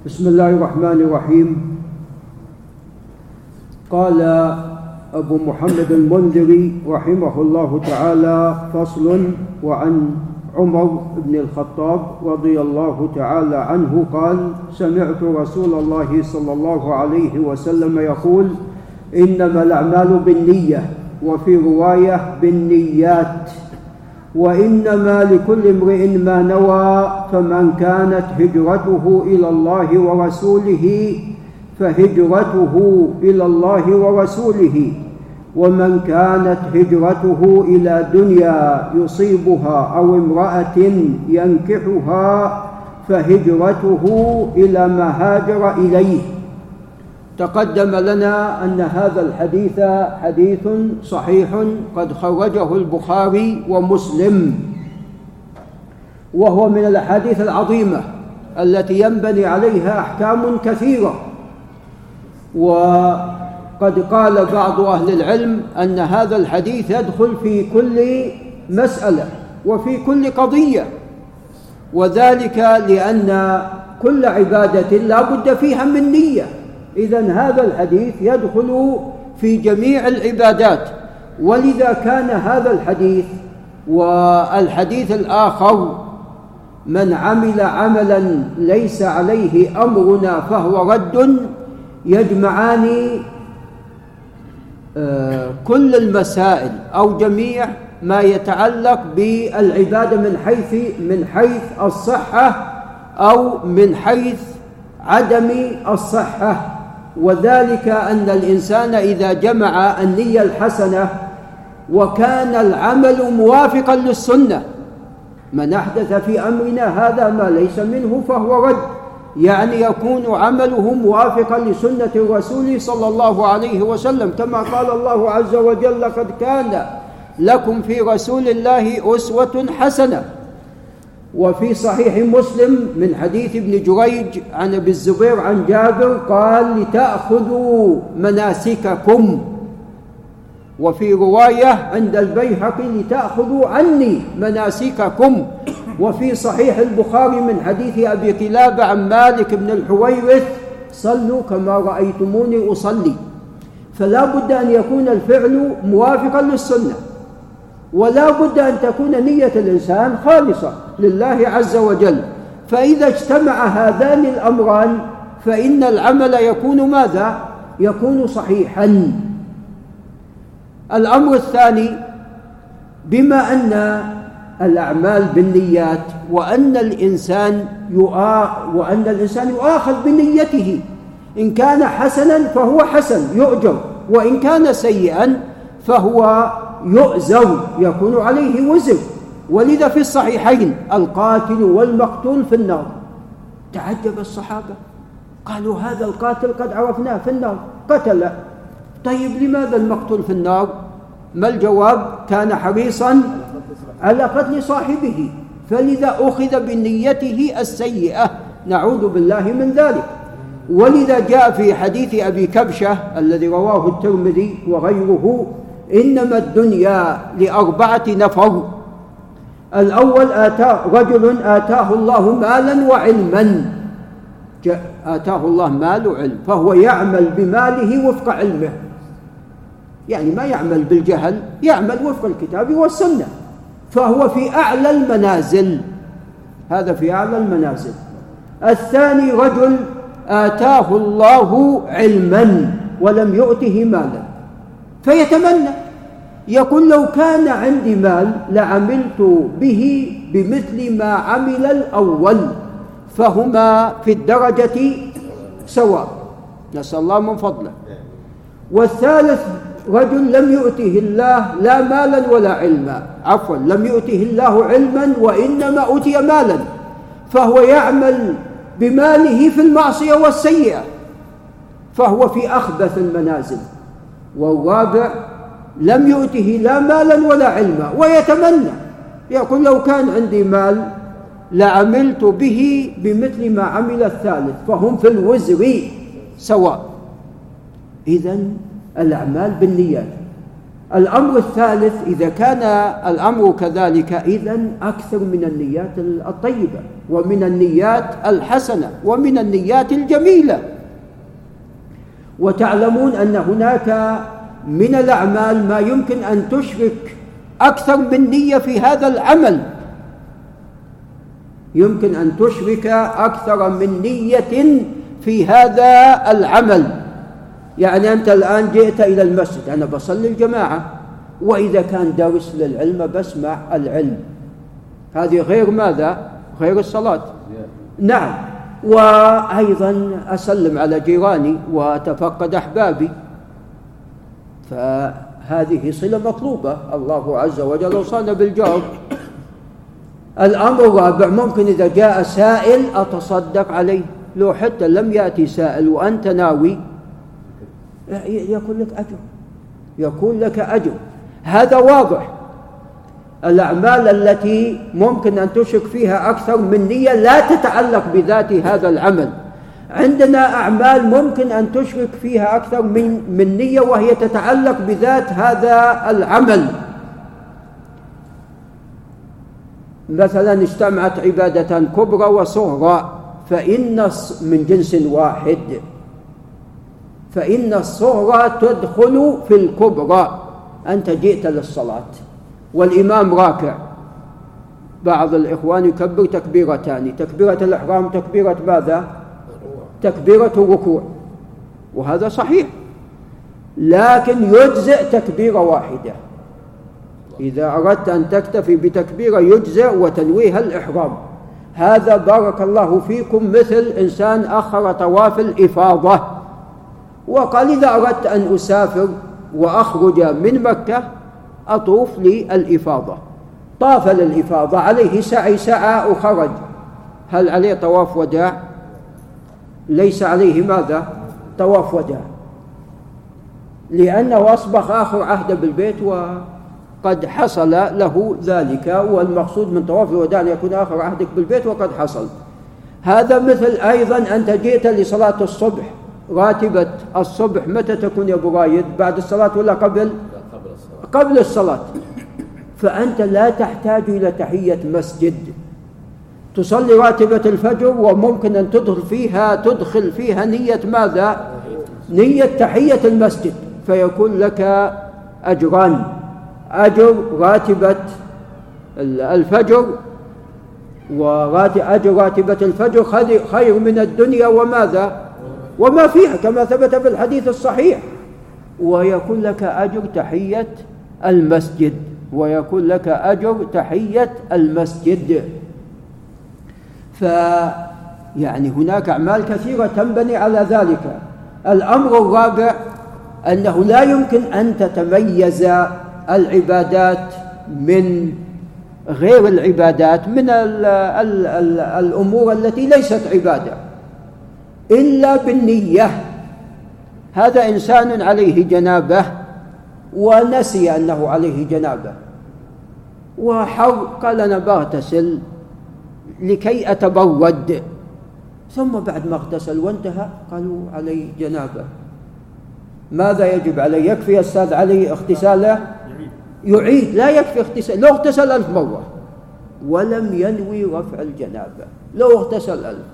بسم الله الرحمن الرحيم. قال أبو محمد المنذري رحمه الله تعالى فصل وعن عمر بن الخطاب رضي الله تعالى عنه قال سمعت رسول الله صلى الله عليه وسلم يقول إنما الأعمال بالنية وفي رواية بالنيات. وإنما لكل امرئ ما نوى فمن كانت هجرته إلى الله ورسوله فهجرته إلى الله ورسوله. ومن كانت هجرته إلى دنيا يصيبها أو امرأة ينكحها فهجرته إلى ما هاجر إليه. تقدم لنا أن هذا الحديث حديث صحيح قد خرجه البخاري ومسلم وهو من الأحاديث العظيمة التي ينبني عليها أحكام كثيرة. وقد قال بعض أهل العلم أن هذا الحديث يدخل في كل مسألة وفي كل قضية وذلك لأن كل عبادة لا بد فيها من نية. إذا هذا الحديث يدخل في جميع العبادات. ولذا كان هذا الحديث والحديث الآخر من عمل عملا ليس عليه أمرنا فهو رد يجمعان آه، كل المسائل أو جميع ما يتعلق بالعبادة من حيث من حيث الصحة أو من حيث عدم الصحة. وذلك أن الإنسان إذا جمع النية الحسنة وكان العمل موافقا للسنة من أحدث في أمرنا هذا ما ليس منه فهو رد يعني يكون عمله موافقا لسنة الرسول صلى الله عليه وسلم كما قال الله عز وجل قد كان لكم في رسول الله أسوة حسنة. وفي صحيح مسلم من حديث ابن جريج عن أبي الزبير عن جابر قال لتأخذوا مناسككم. وفي رواية عند البيهقي لتأخذوا عني مناسككم. وفي صحيح البخاري من حديث أبي قلابة عن مالك بن الحويرث صلوا كما رأيتموني أصلي. فلا بد أن يكون الفعل موافقا للسنة. ولا بد أن تكون نية الإنسان خالصة لله عز وجل. فإذا اجتمع هذان الأمران فإن العمل يكون ماذا؟ يكون صحيحا. الأمر الثاني بما أن الأعمال بالنيات وأن الإنسان يؤا وأن الإنسان يؤاخذ بنيته. إن كان حسنا فهو حسن يؤجر. وإن كان سيئا فهو يؤزر يكون عليه وزر ولذا في الصحيحين القاتل والمقتول في النار. تعجب الصحابة. قالوا هذا القاتل قد عرفناه في النار. قتل طيب لماذا المقتول في النار؟ ما الجواب؟ كان حريصا على قتل صاحبه. فلذا أخذ بنيته السيئة. نعوذ بالله من ذلك. ولذا جاء في حديث أبي كبشة الذي رواه الترمذي وغيره إنما الدنيا لأربعة نفر. الأول آتاه رجل آتاه الله مالا وعلما. آتاه الله مال وعلم فهو يعمل بماله وفق علمه. يعني ما يعمل بالجهل يعمل وفق الكتاب والسنة. فهو في أعلى المنازل. هذا في أعلى المنازل. الثاني رجل آتاه الله علما ولم يؤته مالا. فيتمنى. يقول لو كان عندي مال لعملت به بمثل ما عمل الأول فهما في الدرجة سواء. نسأل الله من فضله. والثالث رجل لم يؤته الله لا مالا ولا علما. عفوا لم يؤته الله علما وإنما أوتي مالا. فهو يعمل بماله في المعصية والسيئة. فهو في أخبث المنازل. والرابع لم يؤته لا مالا ولا علما ويتمنى. يقول لو كان عندي مال لعملت به بمثل ما عمل الثالث فهم في الوزر سواء. إذا الأعمال بالنيات. الأمر الثالث إذا كان الأمر كذلك إذا أكثر من النيات الطيبة ومن النيات الحسنة ومن النيات الجميلة. وتعلمون أن هناك من الأعمال ما يمكن أن تشرك أكثر من نية في هذا العمل. يمكن أن تشرك أكثر من نية في هذا العمل. يعني أنت الآن جئت إلى المسجد أنا بصلي الجماعة وإذا كان درس للعلم بسمع العلم. هذه غير ماذا؟ غير الصلاة. نعم. وأيضا أسلم على جيراني وأتفقد أحبابي. فهذه صلة مطلوبة. الله عز وجل وصلنا بالجواب. الأمر الرابع ممكن إذا جاء سائل أتصدق عليه. لو حتى لم يأتي سائل وأنت ناوي يكون لك أجر. يكون لك أجر. هذا واضح. الأعمال التي ممكن أن تشرك فيها أكثر من نية لا تتعلق بذات هذا العمل. عندنا أعمال ممكن أن تشرك فيها أكثر من من نية وهي تتعلق بذات هذا العمل. مثلا اجتمعت عبادة كبرى وصغرى فإن من جنس واحد. فإن الصغرى تدخل في الكبرى. أنت جئت للصلاة. والإمام راكع. بعض الإخوان يكبر تكبيرتان. تكبيرة الإحرام تكبيرة ماذا؟ تكبيرة الركوع. وهذا صحيح. لكن يجزئ تكبيرة واحدة. إذا أردت أن تكتفي بتكبيرة يجزئ وتنويها الإحرام. هذا بارك الله فيكم مثل إنسان أخر طواف الإفاضة. وقال إذا أردت أن أسافر وأخرج من مكة أطوف للإفاضة طاف للإفاضة عليه سعي سعى وخرج هل عليه طواف وداع؟ ليس عليه ماذا؟ طواف وداع لأنه أصبح آخر عهد بالبيت وقد حصل له ذلك والمقصود من طواف الوداع أن يكون آخر عهدك بالبيت وقد حصل. هذا مثل أيضا أنت جئت لصلاة الصبح راتبة الصبح متى تكون يا أبو رايد؟ بعد الصلاة ولا قبل؟ قبل الصلاة. فأنت لا تحتاج إلى تحية مسجد. تصلي راتبة الفجر وممكن أن تدخل فيها تدخل فيها نية ماذا؟ نية تحية المسجد. فيكون لك أجران. أجر راتبة الفجر وأجر راتبة الفجر خير من الدنيا وماذا؟ وما فيها كما ثبت في الحديث الصحيح. ويكون لك أجر تحية المسجد. ويكون لك أجر تحية المسجد. فيعني هناك أعمال كثيرة تنبني على ذلك. الأمر الرابع أنه لا يمكن أن تتميز العبادات من غير العبادات من ال ال ال الأمور التي ليست عبادة إلا بالنية. هذا إنسان عليه جنابة ونسي أنه عليه جنابة. وحر قال أنا بغتسل لكي أتبرد ثم بعد ما اغتسل وانتهى قالوا علي جنابة. ماذا يجب عليه يكفي أستاذ علي اغتساله؟ يعيد. لا يكفي اغتسال. لو اغتسل ألف مرة. ولم ينوي رفع الجنابة. لو اغتسل ألف.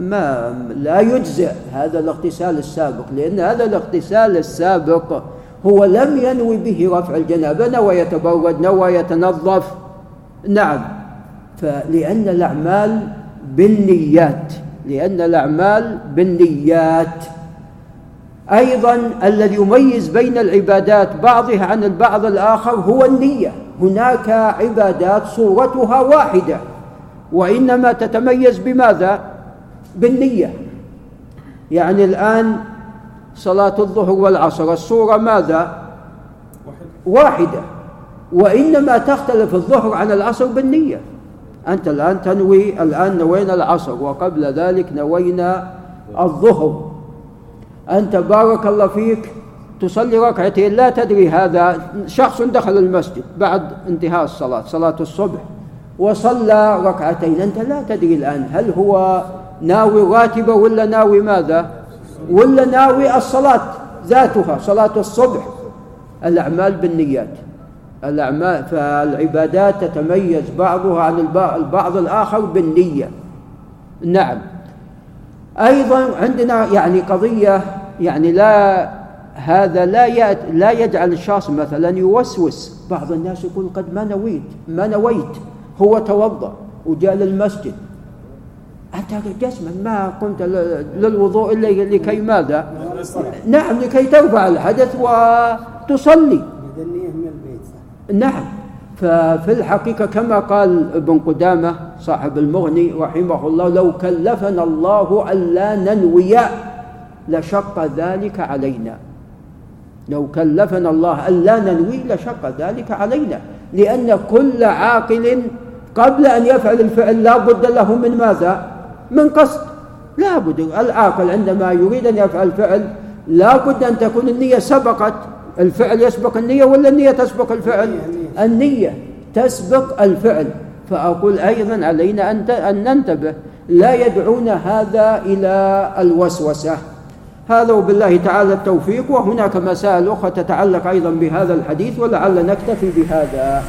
ما لا يجزئ هذا الاغتسال السابق لأن هذا الاغتسال السابق هو لم ينوي به رفع الجنابة. نوى يتبرد نوى يتنظف. نعم. فلأن الأعمال بالنيات لأن الأعمال بالنيات. أيضا الذي يميز بين العبادات بعضها عن البعض الآخر هو النية. هناك عبادات صورتها واحدة وإنما تتميز بماذا؟ بالنية. يعني الآن صلاة الظهر والعصر الصورة ماذا؟ واحدة. وإنما تختلف الظهر عن العصر بالنية. أنت الآن تنوي الآن نوينا العصر وقبل ذلك نوينا الظهر. أنت بارك الله فيك تصلي ركعتين لا تدري هذا. شخص دخل المسجد بعد انتهاء الصلاة صلاة الصبح وصلى ركعتين. أنت لا تدري الآن هل هو ناوي راتبة ولا ناوي ماذا؟ ولا ناوي الصلاة ذاتها صلاة الصبح. الأعمال بالنيات. الأعمال فالعبادات تتميز بعضها عن البعض الآخر بالنية. نعم. أيضا عندنا يعني قضية يعني لا هذا لا لا يجعل الشخص مثلا يوسوس. بعض الناس يقول قد ما نويت ما نويت. هو توضأ وجاء للمسجد. أنت جسما ما قمت للوضوء إلا لكي ماذا؟ نعم لكي ترفع الحدث وتصلي. نعم. ففي الحقيقة كما قال ابن قدامة صاحب المغني رحمه الله لو كلفنا الله ألا ننوي لشق ذلك علينا. لو كلفنا الله ألا ننوي لشق ذلك علينا. لأن كل عاقل قبل أن يفعل الفعل لا بد له من ماذا؟ من قصد. لا بد. العاقل عندما يريد أن يفعل فعل لا بد أن تكون النية سبقت. الفعل يسبق النية ولا النية تسبق الفعل؟ النية تسبق الفعل. فأقول أيضا علينا أن ننتبه لا يدعونا هذا إلى الوسوسة. هذا وبالله تعالى التوفيق وهناك مسائل أخرى تتعلق أيضا بهذا الحديث ولعل نكتفي بهذا.